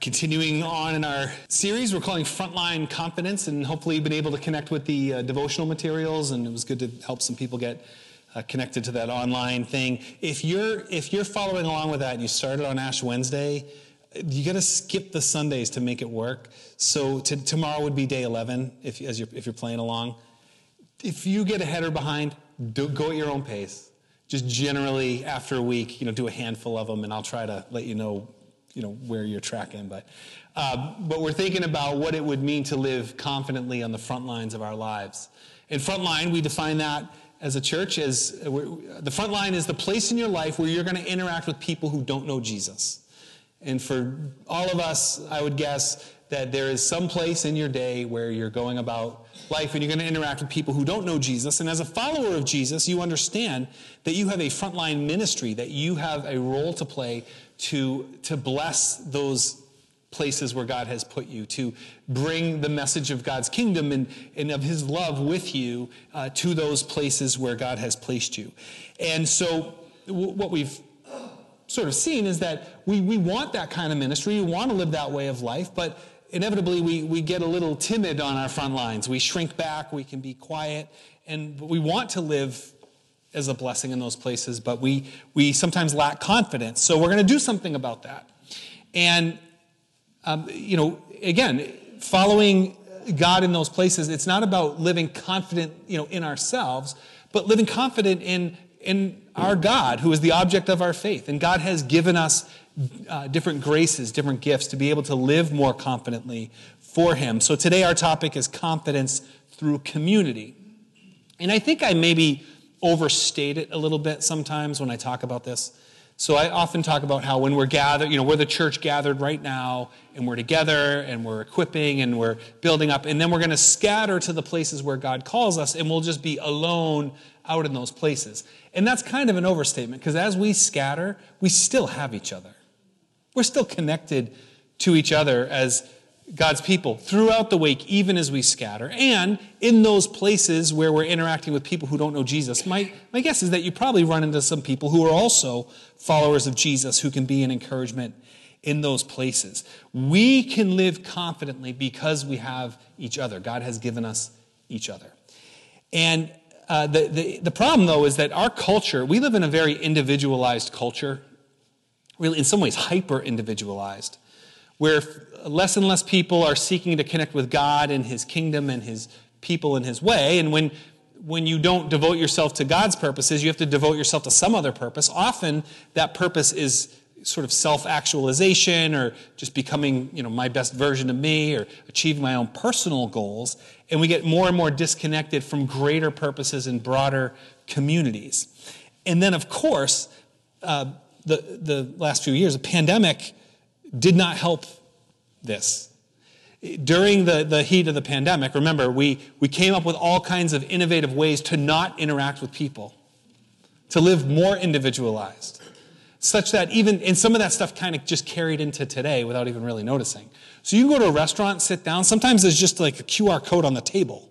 Continuing on in our series, we're calling Frontline Confidence, and hopefully you've been able to connect with the uh, devotional materials, and it was good to help some people get uh, connected to that online thing. If you're if you're following along with that, and you started on Ash Wednesday, you got to skip the Sundays to make it work. So to, tomorrow would be day 11 if as you're if you're playing along. If you get ahead or behind, do, go at your own pace. Just generally after a week, you know, do a handful of them, and I'll try to let you know you know where you're tracking but uh, but we're thinking about what it would mean to live confidently on the front lines of our lives. In front line we define that as a church as uh, the front line is the place in your life where you're going to interact with people who don't know jesus. And for all of us i would guess that there is some place in your day where you're going about life and you're going to interact with people who don't know Jesus. And as a follower of Jesus, you understand that you have a frontline ministry, that you have a role to play to, to bless those places where God has put you, to bring the message of God's kingdom and, and of his love with you uh, to those places where God has placed you. And so, w- what we've sort of seen is that we, we want that kind of ministry, we want to live that way of life, but inevitably we, we get a little timid on our front lines. We shrink back, we can be quiet, and we want to live as a blessing in those places, but we, we sometimes lack confidence. So we're going to do something about that. And, um, you know, again, following God in those places, it's not about living confident, you know, in ourselves, but living confident in, in our God, who is the object of our faith. And God has given us uh, different graces, different gifts to be able to live more confidently for Him. So today our topic is confidence through community. And I think I maybe overstate it a little bit sometimes when I talk about this. So I often talk about how when we're gathered, you know, we're the church gathered right now, and we're together, and we're equipping, and we're building up, and then we're going to scatter to the places where God calls us, and we'll just be alone out in those places. And that's kind of an overstatement because as we scatter, we still have each other. We're still connected to each other as God's people throughout the week, even as we scatter. And in those places where we're interacting with people who don't know Jesus, my, my guess is that you probably run into some people who are also followers of Jesus who can be an encouragement in those places. We can live confidently because we have each other. God has given us each other. And uh, the, the, the problem, though, is that our culture, we live in a very individualized culture, really, in some ways, hyper individualized where less and less people are seeking to connect with God and His kingdom and His people in His way. And when, when you don't devote yourself to God's purposes, you have to devote yourself to some other purpose. Often that purpose is sort of self-actualization or just becoming you know my best version of me or achieving my own personal goals and we get more and more disconnected from greater purposes and broader communities and then of course uh, the, the last few years the pandemic did not help this. During the, the heat of the pandemic, remember, we, we came up with all kinds of innovative ways to not interact with people, to live more individualized, such that even, and some of that stuff kind of just carried into today without even really noticing. So you can go to a restaurant, sit down. Sometimes there's just like a QR code on the table.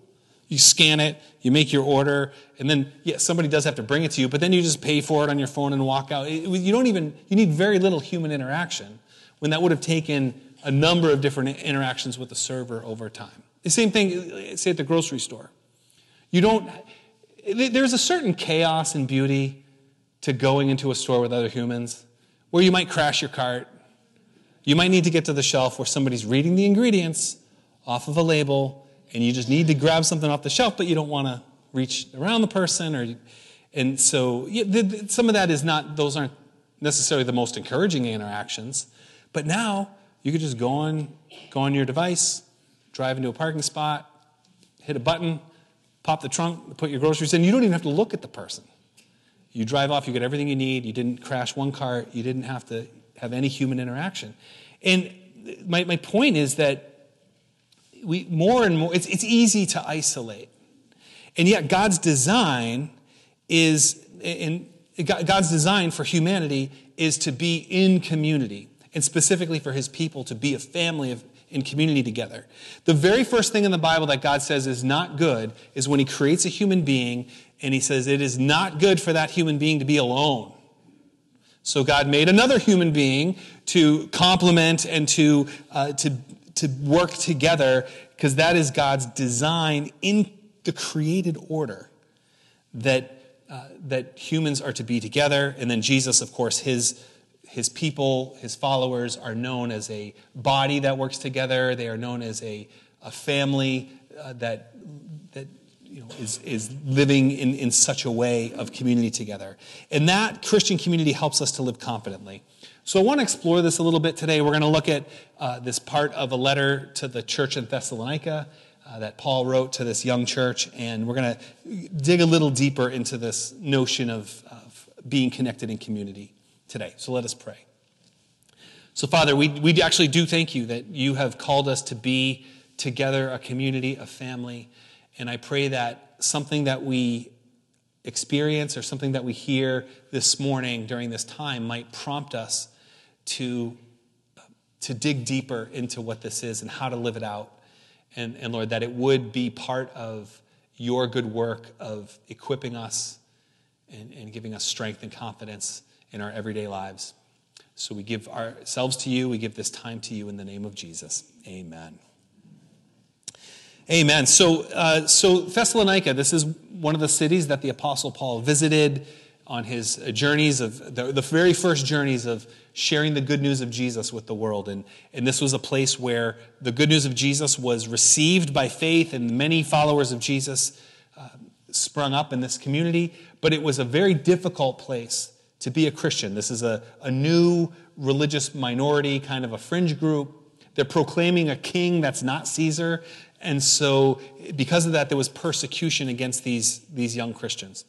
You scan it, you make your order, and then, yeah, somebody does have to bring it to you, but then you just pay for it on your phone and walk out. You don't even, you need very little human interaction when that would have taken a number of different interactions with the server over time. The same thing, uh, say at the grocery store. You don't, there's a certain chaos and beauty to going into a store with other humans where you might crash your cart. You might need to get to the shelf where somebody's reading the ingredients off of a label and you just need to grab something off the shelf, but you don't want to reach around the person or and so yeah, the, the, some of that is not those aren't necessarily the most encouraging interactions but now you could just go on, go on your device, drive into a parking spot, hit a button, pop the trunk, put your groceries in. You don't even have to look at the person. You drive off, you get everything you need. You didn't crash one cart, you didn't have to have any human interaction. And uh, my, my point is that we more and more, it's, it's easy to isolate. And yet, God's design is, in, God's design for humanity is to be in community and specifically for his people to be a family of, in community together. The very first thing in the Bible that God says is not good is when he creates a human being and he says it is not good for that human being to be alone. So God made another human being to complement and to, uh, to, to work together because that is God's design in the created order that, uh, that humans are to be together. And then Jesus, of course, his, his people, his followers are known as a body that works together. They are known as a, a family uh, that, that you know, is, is living in, in such a way of community together. And that Christian community helps us to live confidently. So I want to explore this a little bit today. We're going to look at uh, this part of a letter to the church in Thessalonica uh, that Paul wrote to this young church, and we're going to dig a little deeper into this notion of, of being connected in community today. So let us pray. So, Father, we, we actually do thank you that you have called us to be together, a community, a family. And I pray that something that we experience or something that we hear this morning during this time might prompt us to, to dig deeper into what this is and how to live it out. And, and Lord, that it would be part of your good work of equipping us and, and giving us strength and confidence in our everyday lives. So we give ourselves to you. We give this time to you in the name of Jesus. Amen. Amen. So, uh, so Thessalonica, this is one of the cities that the Apostle Paul visited on his journeys of the, the, very first journeys of sharing the good news of Jesus with the world. And, and this was a place where the good news of Jesus was received by faith, and many followers of Jesus uh, sprung up in this community. But it was a very difficult place to be a Christian. This is a, a new religious minority, kind of a fringe group. They're proclaiming a king that's not Caesar. And so, because of that, there was persecution against these, these young Christians.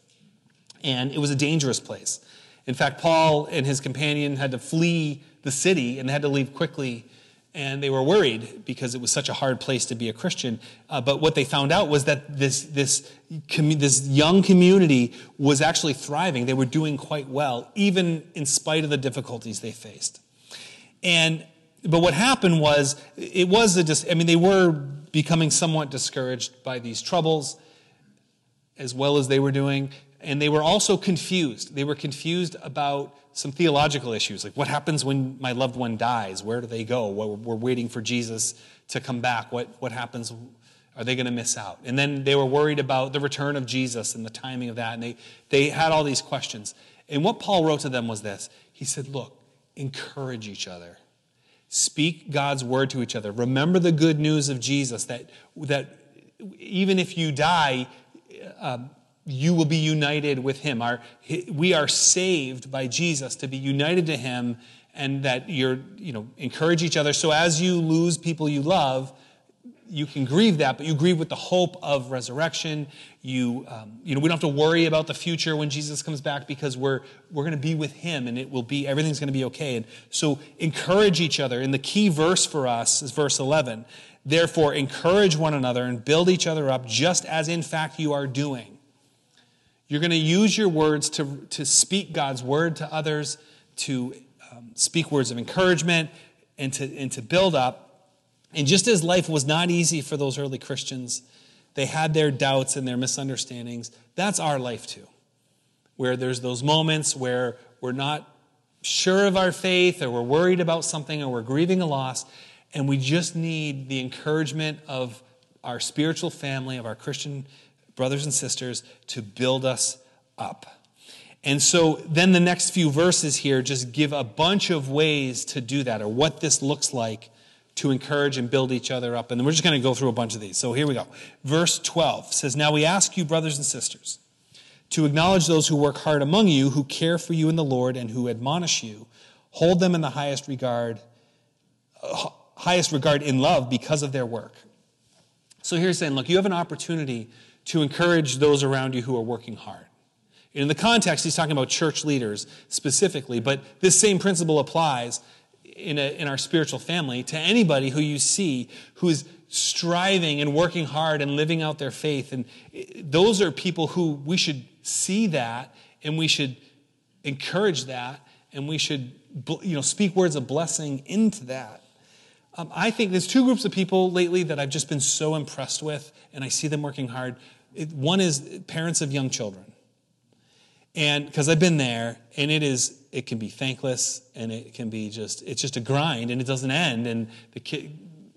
And it was a dangerous place. In fact, Paul and his companion had to flee the city and had to leave quickly. And they were worried because it was such a hard place to be a Christian. Uh, but what they found out was that this, this, this young community was actually thriving. They were doing quite well, even in spite of the difficulties they faced. And but what happened was it was a just i mean they were becoming somewhat discouraged by these troubles as well as they were doing. And they were also confused. They were confused about some theological issues, like what happens when my loved one dies? Where do they go? We're waiting for Jesus to come back. What, what happens? Are they going to miss out? And then they were worried about the return of Jesus and the timing of that. And they, they had all these questions. And what Paul wrote to them was this He said, Look, encourage each other. Speak God's word to each other. Remember the good news of Jesus that, that even if you die, uh, you will be united with him. Our, we are saved by Jesus to be united to him and that you're, you know, encourage each other. So as you lose people you love, you can grieve that, but you grieve with the hope of resurrection. You, um, you know, we don't have to worry about the future when Jesus comes back because we're, we're going to be with him and it will be, everything's going to be okay. And so encourage each other. And the key verse for us is verse 11. Therefore, encourage one another and build each other up just as in fact you are doing. You're going to use your words to, to speak God's word to others, to um, speak words of encouragement, and to, and to build up. And just as life was not easy for those early Christians, they had their doubts and their misunderstandings. That's our life too, where there's those moments where we're not sure of our faith or we're worried about something or we're grieving a loss, and we just need the encouragement of our spiritual family, of our Christian brothers and sisters to build us up. And so then the next few verses here just give a bunch of ways to do that or what this looks like to encourage and build each other up. And we're just going to go through a bunch of these. So here we go. Verse 12 says, Now we ask you, brothers and sisters, to acknowledge those who work hard among you, who care for you in the Lord, and who admonish you. Hold them in the highest regard, uh, highest regard in love because of their work. So here's saying, look, you have an opportunity to encourage those around you who are working hard. In the context, he's talking about church leaders specifically, but this same principle applies in, a, in our spiritual family to anybody who you see who is striving and working hard and living out their faith. And those are people who we should see that and we should encourage that and we should you know, speak words of blessing into that. Um, I think there's two groups of people lately that I've just been so impressed with, and I see them working hard. It, one is parents of young children. And because I've been there, and it is, it can be thankless, and it can be just, it's just a grind, and it doesn't end. And the ki-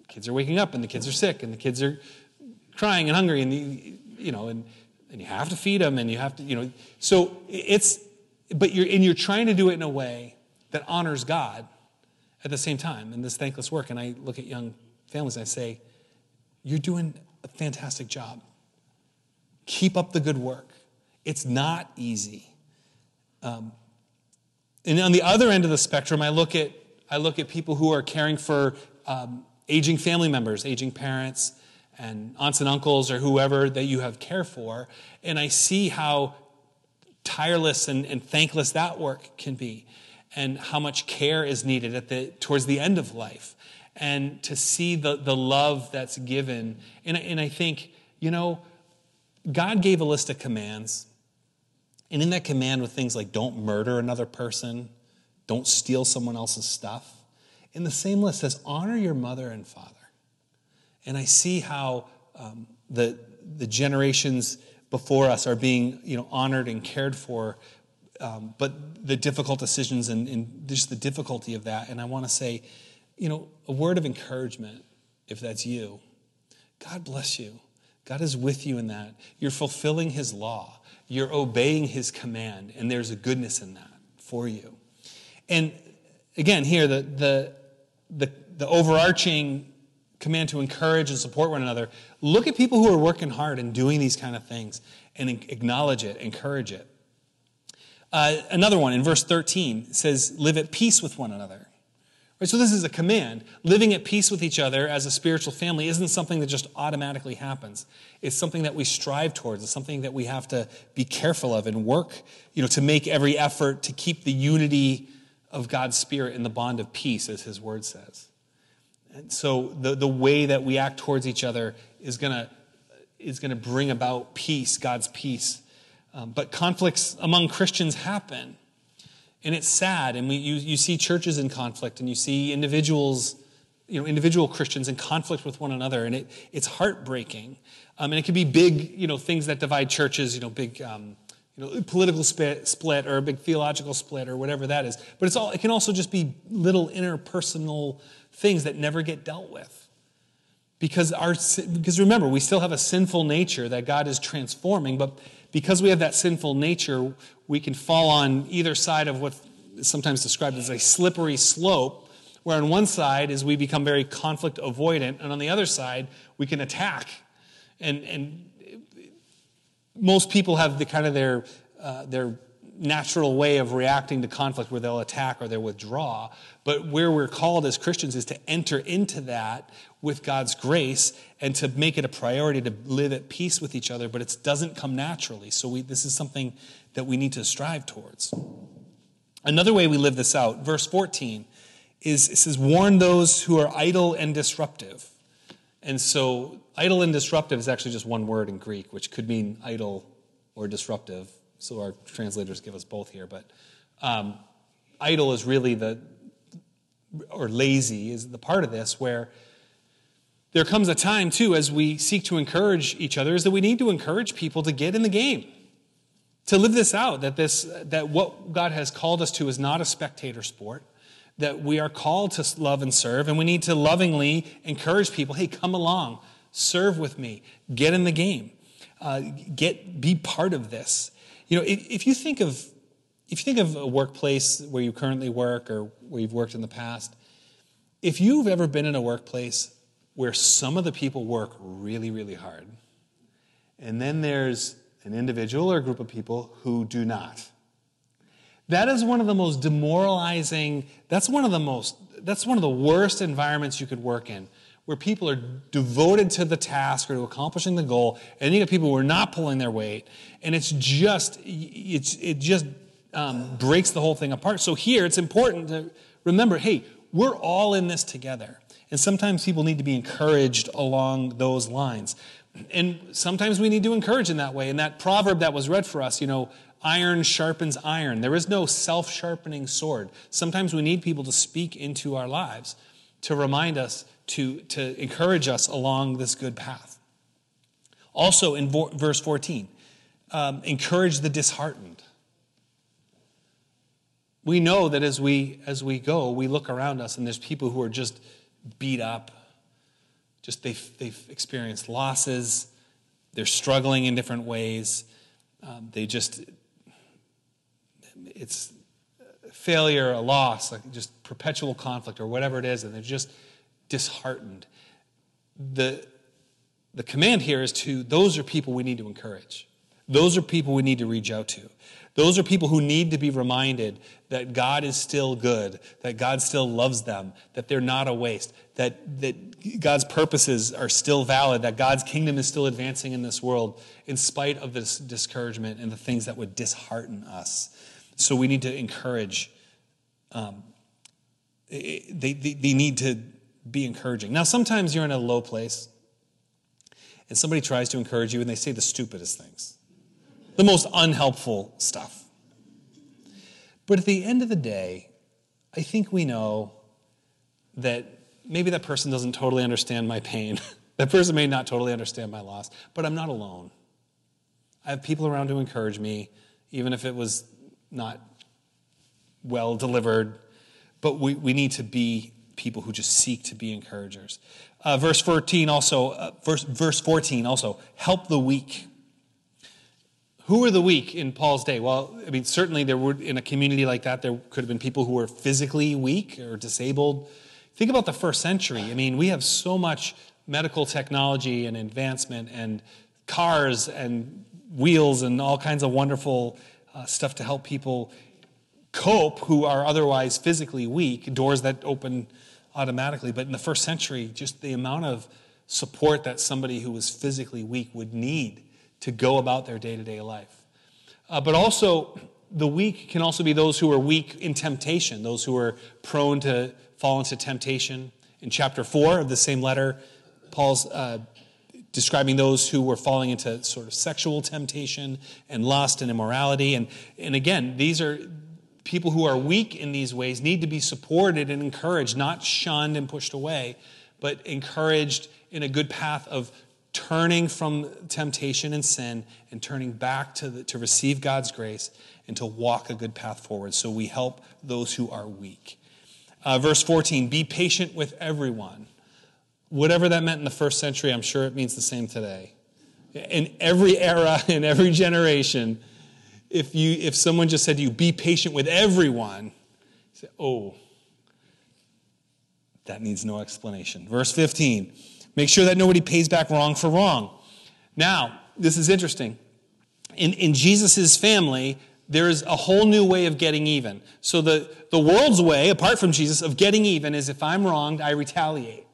kids are waking up, and the kids are sick, and the kids are crying and hungry, and you know, and and you have to feed them, and you have to, you know. So it's, but you're and you're trying to do it in a way that honors God at the same time in this thankless work. And I look at young families and I say, you're doing a fantastic job. Keep up the good work. It's not easy. Um, and on the other end of the spectrum, I look at I look at people who are caring for um, aging family members, aging parents, and aunts and uncles, or whoever that you have care for, and I see how tireless and, and thankless that work can be, and how much care is needed at the towards the end of life, and to see the the love that's given, and and I think you know, God gave a list of commands and in that command with things like don't murder another person, don't steal someone else's stuff, in the same list says honor your mother and father. And I see how um, the, the generations before us are being you know, honored and cared for, um, but the difficult decisions and, and just the difficulty of that. And I want to say, you know, a word of encouragement, if that's you. God bless you. God is with you in that. You're fulfilling his law you're obeying his command, and there's a goodness in that for you. And again, here, the, the, the, the overarching command to encourage and support one another look at people who are working hard and doing these kind of things and acknowledge it, encourage it. Uh, another one in verse 13 says, Live at peace with one another. Right, so this is a command. Living at peace with each other as a spiritual family isn't something that just automatically happens. It's something that we strive towards. It's something that we have to be careful of and work, you know, to make every effort to keep the unity of God's Spirit in the bond of peace, as His Word says. And so the, the way that we act towards each other is going to is going to bring about peace, God's peace. Um, but conflicts among Christians happen. And it's sad. And we, you, you see churches in conflict and you see individuals, you know, individual Christians in conflict with one another. And it, it's heartbreaking. Um, and it can be big, you know, things that divide churches, you know, big, um, you know, political split, split or a big theological split or whatever that is. But it's all, it can also just be little interpersonal things that never get dealt with. Because, our, because remember, we still have a sinful nature that God is transforming, but because we have that sinful nature, we can fall on either side of what is sometimes described as a slippery slope, where on one side is we become very conflict avoidant, and on the other side, we can attack. And, and most people have the kind of their, uh, their natural way of reacting to conflict where they'll attack or they'll withdraw. But where we're called as Christians is to enter into that with God's grace and to make it a priority to live at peace with each other, but it doesn't come naturally. So we, this is something that we need to strive towards. Another way we live this out, verse 14, is it says, warn those who are idle and disruptive. And so, idle and disruptive is actually just one word in Greek, which could mean idle or disruptive. So, our translators give us both here. But um, idle is really the, or lazy is the part of this where there comes a time, too, as we seek to encourage each other, is that we need to encourage people to get in the game to live this out that this that what god has called us to is not a spectator sport that we are called to love and serve and we need to lovingly encourage people hey come along serve with me get in the game uh, get be part of this. You know if, if you think of if you think of a workplace where you currently work or where you've worked in the past if you've ever been in a workplace where some of the people work really really hard and then there's an individual or a group of people who do not. That is one of the most demoralizing, that's one of the most, that's one of the worst environments you could work in, where people are devoted to the task or to accomplishing the goal, and you get people who are not pulling their weight, and it's just, it's, it just um, breaks the whole thing apart. So here, it's important to remember, hey, we're all in this together. And sometimes people need to be encouraged along those lines and sometimes we need to encourage in that way. And that proverb that was read for us, you know, iron sharpens iron. There is no self sharpening sword. Sometimes we need people to speak into our lives to remind us, to, to encourage us along this good path. Also in vo- verse 14, um, encourage the disheartened. we know that as we as we go, we look around us and there's people who are just beat up. Just they've, they've experienced losses. They're struggling in different ways. Um, they just, it's failure, a loss, like just perpetual conflict or whatever it is, and they're just disheartened. The, the command here is to those are people we need to encourage. Those are people we need to reach out to. Those are people who need to be reminded that God is still good, that God still loves them, that they're not a waste, that, that God's purposes are still valid, that God's kingdom is still advancing in this world, in spite of this discouragement and the things that would dishearten us. So we need to encourage. Um, they, they, they need to be encouraging. Now, sometimes you're in a low place, and somebody tries to encourage you, and they say the stupidest things the most unhelpful stuff. But at the end of the day, I think we know that maybe that person doesn't totally understand my pain. that person may not totally understand my loss, but I'm not alone. I have people around to encourage me, even if it was not well delivered. But we, we need to be people who just seek to be encouragers. Uh, verse 14 also, uh, verse, verse 14 also, help the weak. Who were the weak in Paul's day? Well, I mean, certainly there were, in a community like that, there could have been people who were physically weak or disabled. Think about the first century. I mean, we have so much medical technology and advancement and cars and wheels and all kinds of wonderful uh, stuff to help people cope who are otherwise physically weak, doors that open automatically. But in the first century, just the amount of support that somebody who was physically weak would need to go about their day to day life. Uh, but also, the weak can also be those who are weak in temptation, those who are prone to fall into temptation. In chapter 4 of the same letter, Paul's uh, describing those who were falling into sort of sexual temptation and lust and immorality. And, and again, these are people who are weak in these ways need to be supported and encouraged, not shunned and pushed away, but encouraged in a good path of turning from temptation and sin and turning back to, the, to receive God's grace and to walk a good path forward. So we help those who are weak. Uh, verse 14 be patient with everyone. Whatever that meant in the first century, I'm sure it means the same today. In every era, in every generation, if, you, if someone just said to you, be patient with everyone, say, oh, that needs no explanation. Verse 15 Make sure that nobody pays back wrong for wrong. Now, this is interesting. In, in Jesus' family, there's a whole new way of getting even. So, the, the world's way, apart from Jesus, of getting even is if I'm wronged, I retaliate.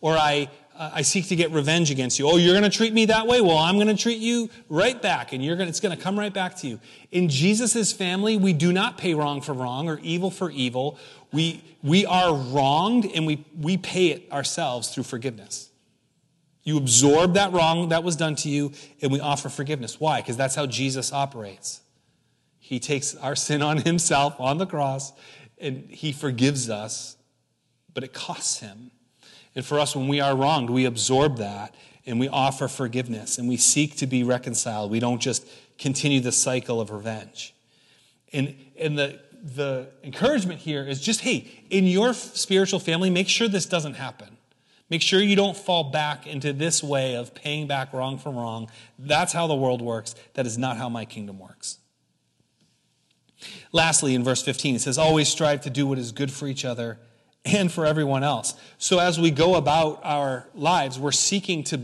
Or I, uh, I seek to get revenge against you. Oh, you're going to treat me that way? Well, I'm going to treat you right back, and you're going it's going to come right back to you. In Jesus' family, we do not pay wrong for wrong or evil for evil. We, we are wronged, and we, we pay it ourselves through forgiveness. You absorb that wrong that was done to you, and we offer forgiveness. Why? Because that's how Jesus operates. He takes our sin on himself on the cross, and he forgives us, but it costs him. And for us, when we are wronged, we absorb that and we offer forgiveness and we seek to be reconciled. We don't just continue the cycle of revenge. And, and the, the encouragement here is just hey, in your spiritual family, make sure this doesn't happen. Make sure you don't fall back into this way of paying back wrong for wrong. That's how the world works. That is not how my kingdom works. Lastly, in verse 15, it says, Always strive to do what is good for each other and for everyone else. So as we go about our lives, we're seeking to,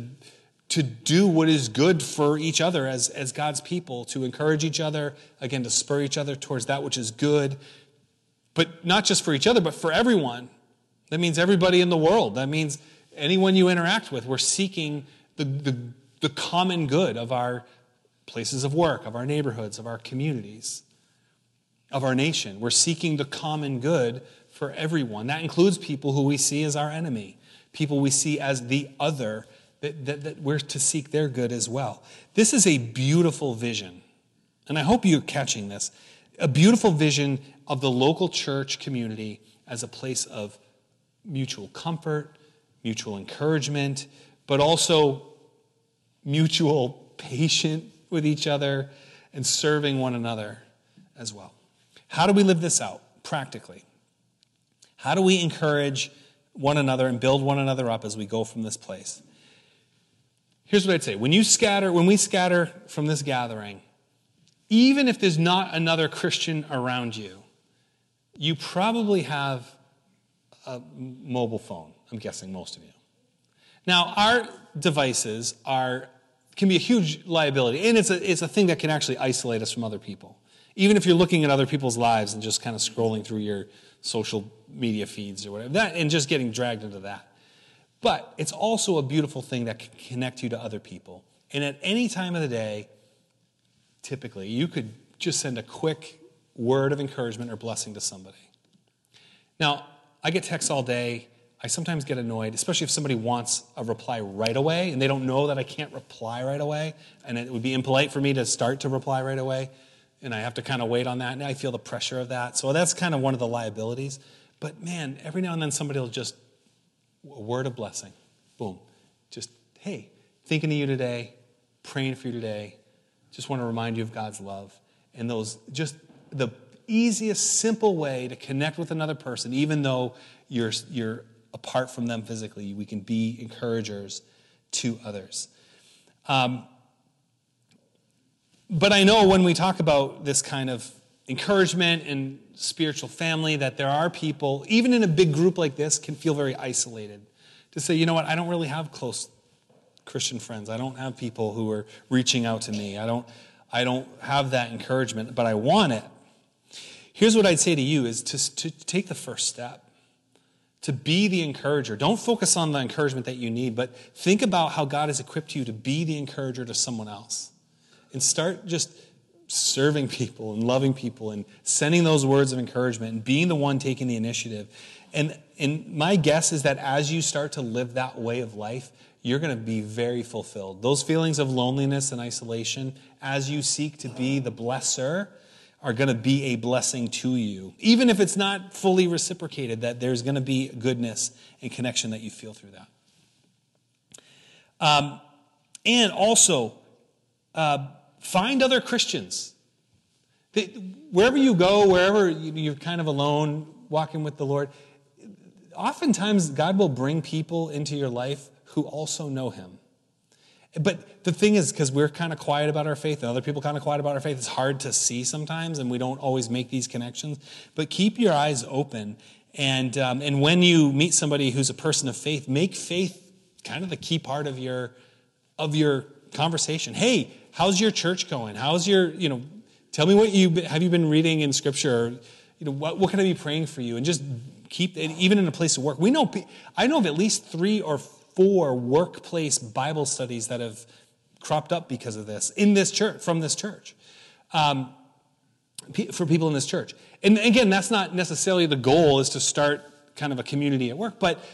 to do what is good for each other as, as God's people, to encourage each other, again, to spur each other towards that which is good, but not just for each other, but for everyone. That means everybody in the world. That means anyone you interact with. We're seeking the, the, the common good of our places of work, of our neighborhoods, of our communities, of our nation. We're seeking the common good for everyone. That includes people who we see as our enemy, people we see as the other, that, that, that we're to seek their good as well. This is a beautiful vision, and I hope you're catching this a beautiful vision of the local church community as a place of mutual comfort, mutual encouragement, but also mutual patient with each other and serving one another as well. How do we live this out practically? How do we encourage one another and build one another up as we go from this place? Here's what I'd say. When you scatter, when we scatter from this gathering, even if there's not another Christian around you, you probably have a mobile phone. I'm guessing most of you. Now, our devices are can be a huge liability, and it's a, it's a thing that can actually isolate us from other people. Even if you're looking at other people's lives and just kind of scrolling through your social media feeds or whatever, that, and just getting dragged into that. But it's also a beautiful thing that can connect you to other people. And at any time of the day, typically, you could just send a quick word of encouragement or blessing to somebody. Now, I get texts all day. I sometimes get annoyed, especially if somebody wants a reply right away and they don't know that I can't reply right away. And it would be impolite for me to start to reply right away. And I have to kind of wait on that. And I feel the pressure of that. So that's kind of one of the liabilities. But man, every now and then somebody will just, a word of blessing. Boom. Just, hey, thinking of you today, praying for you today. Just want to remind you of God's love. And those, just the easiest, simple way to connect with another person, even though you're, you're apart from them physically. We can be encouragers to others. Um, but I know when we talk about this kind of encouragement and spiritual family, that there are people, even in a big group like this, can feel very isolated. To say, you know what, I don't really have close Christian friends. I don't have people who are reaching out to me. I don't, I don't have that encouragement, but I want it. Here's what I'd say to you is to, to take the first step to be the encourager. Don't focus on the encouragement that you need, but think about how God has equipped you to be the encourager to someone else. And start just serving people and loving people and sending those words of encouragement and being the one taking the initiative. And, and my guess is that as you start to live that way of life, you're going to be very fulfilled. Those feelings of loneliness and isolation, as you seek to be the blesser, are going to be a blessing to you. Even if it's not fully reciprocated, that there's going to be goodness and connection that you feel through that. Um, and also, uh, find other Christians. They, wherever you go, wherever you're kind of alone, walking with the Lord, oftentimes God will bring people into your life who also know Him. But the thing is, because we're kind of quiet about our faith and other people kind of quiet about our faith, it's hard to see sometimes, and we don't always make these connections. But keep your eyes open. And, um, and when you meet somebody who's a person of faith, make faith kind of the key part of your, of your conversation. Hey, how's your church going? How's your, you know, tell me what you, have you been reading in scripture? You know, what, what can I be praying for you? And just keep, even in a place of work. We know, I know of at least three or four workplace Bible studies that have cropped up because of this in this church, from this church, um, for people in this church. And again, that's not necessarily the goal, is to start kind of a community at work. But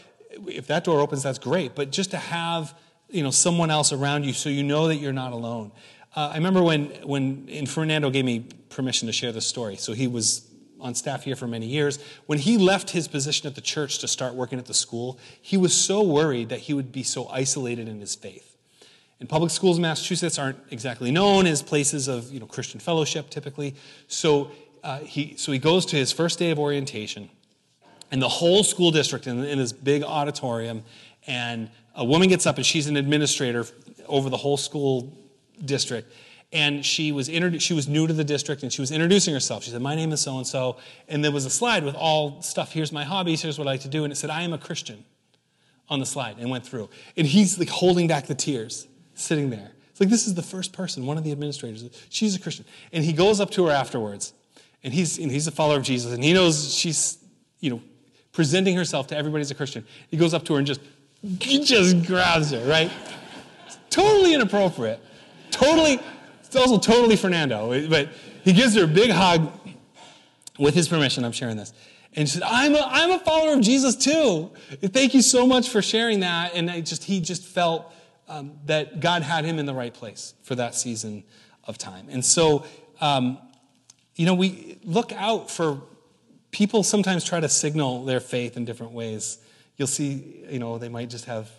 if that door opens, that's great. But just to have you know someone else around you, so you know that you're not alone. Uh, I remember when when and Fernando gave me permission to share this story. So he was on staff here for many years. When he left his position at the church to start working at the school, he was so worried that he would be so isolated in his faith. And public schools in Massachusetts aren't exactly known as places of you know, Christian fellowship typically. So, uh, he, so he goes to his first day of orientation, and the whole school district in, in this big auditorium, and a woman gets up and she's an administrator over the whole school district and she was she was new to the district and she was introducing herself. She said, "My name is so and so," and there was a slide with all stuff. Here's my hobbies. Here's what I like to do, and it said, "I am a Christian." On the slide, and went through, and he's like holding back the tears, sitting there. It's like this is the first person, one of the administrators. She's a Christian, and he goes up to her afterwards, and he's and he's a follower of Jesus, and he knows she's you know presenting herself to everybody as a Christian. He goes up to her and just just grabs her, right? totally inappropriate. Totally it's also totally Fernando, but he gives her a big hug with his permission. I'm sharing this. And she said, I'm a, I'm a follower of Jesus too. Thank you so much for sharing that. And I just, he just felt um, that God had him in the right place for that season of time. And so, um, you know, we look out for people sometimes try to signal their faith in different ways. You'll see, you know, they might just have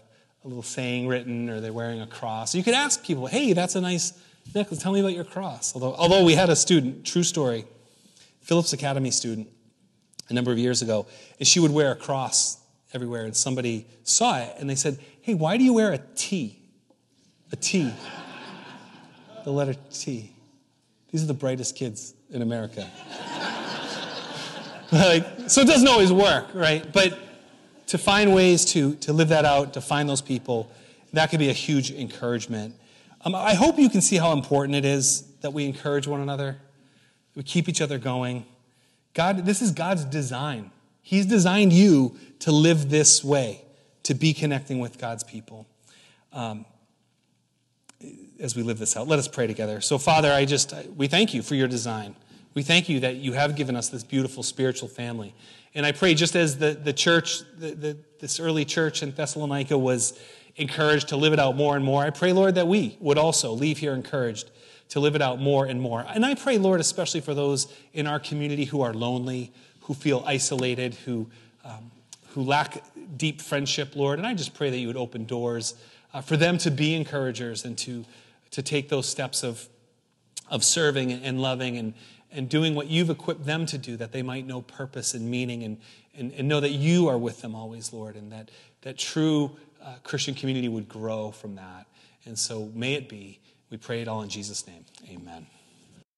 a little saying written or they're wearing a cross. You could ask people, hey, that's a nice necklace. Tell me about your cross. Although, although we had a student, true story, Phillips Academy student a number of years ago, and she would wear a cross everywhere, and somebody saw it and they said, Hey, why do you wear a T? A T. the letter T. These are the brightest kids in America. like, so it doesn't always work, right? But to find ways to, to live that out, to find those people, that could be a huge encouragement. Um, I hope you can see how important it is that we encourage one another, we keep each other going. God, this is God's design. He's designed you to live this way, to be connecting with God's people. Um, as we live this out, let us pray together. So, Father, I just we thank you for your design. We thank you that you have given us this beautiful spiritual family. And I pray, just as the, the church, the, the, this early church in Thessalonica was encouraged to live it out more and more, I pray, Lord, that we would also leave here encouraged to live it out more and more. And I pray, Lord, especially for those in our community who are lonely, who feel isolated, who, um, who lack deep friendship, Lord. And I just pray that you would open doors uh, for them to be encouragers and to, to take those steps of, of serving and loving and, and doing what you've equipped them to do, that they might know purpose and meaning and, and, and know that you are with them always, Lord, and that, that true uh, Christian community would grow from that. And so may it be. We pray it all in Jesus' name. Amen.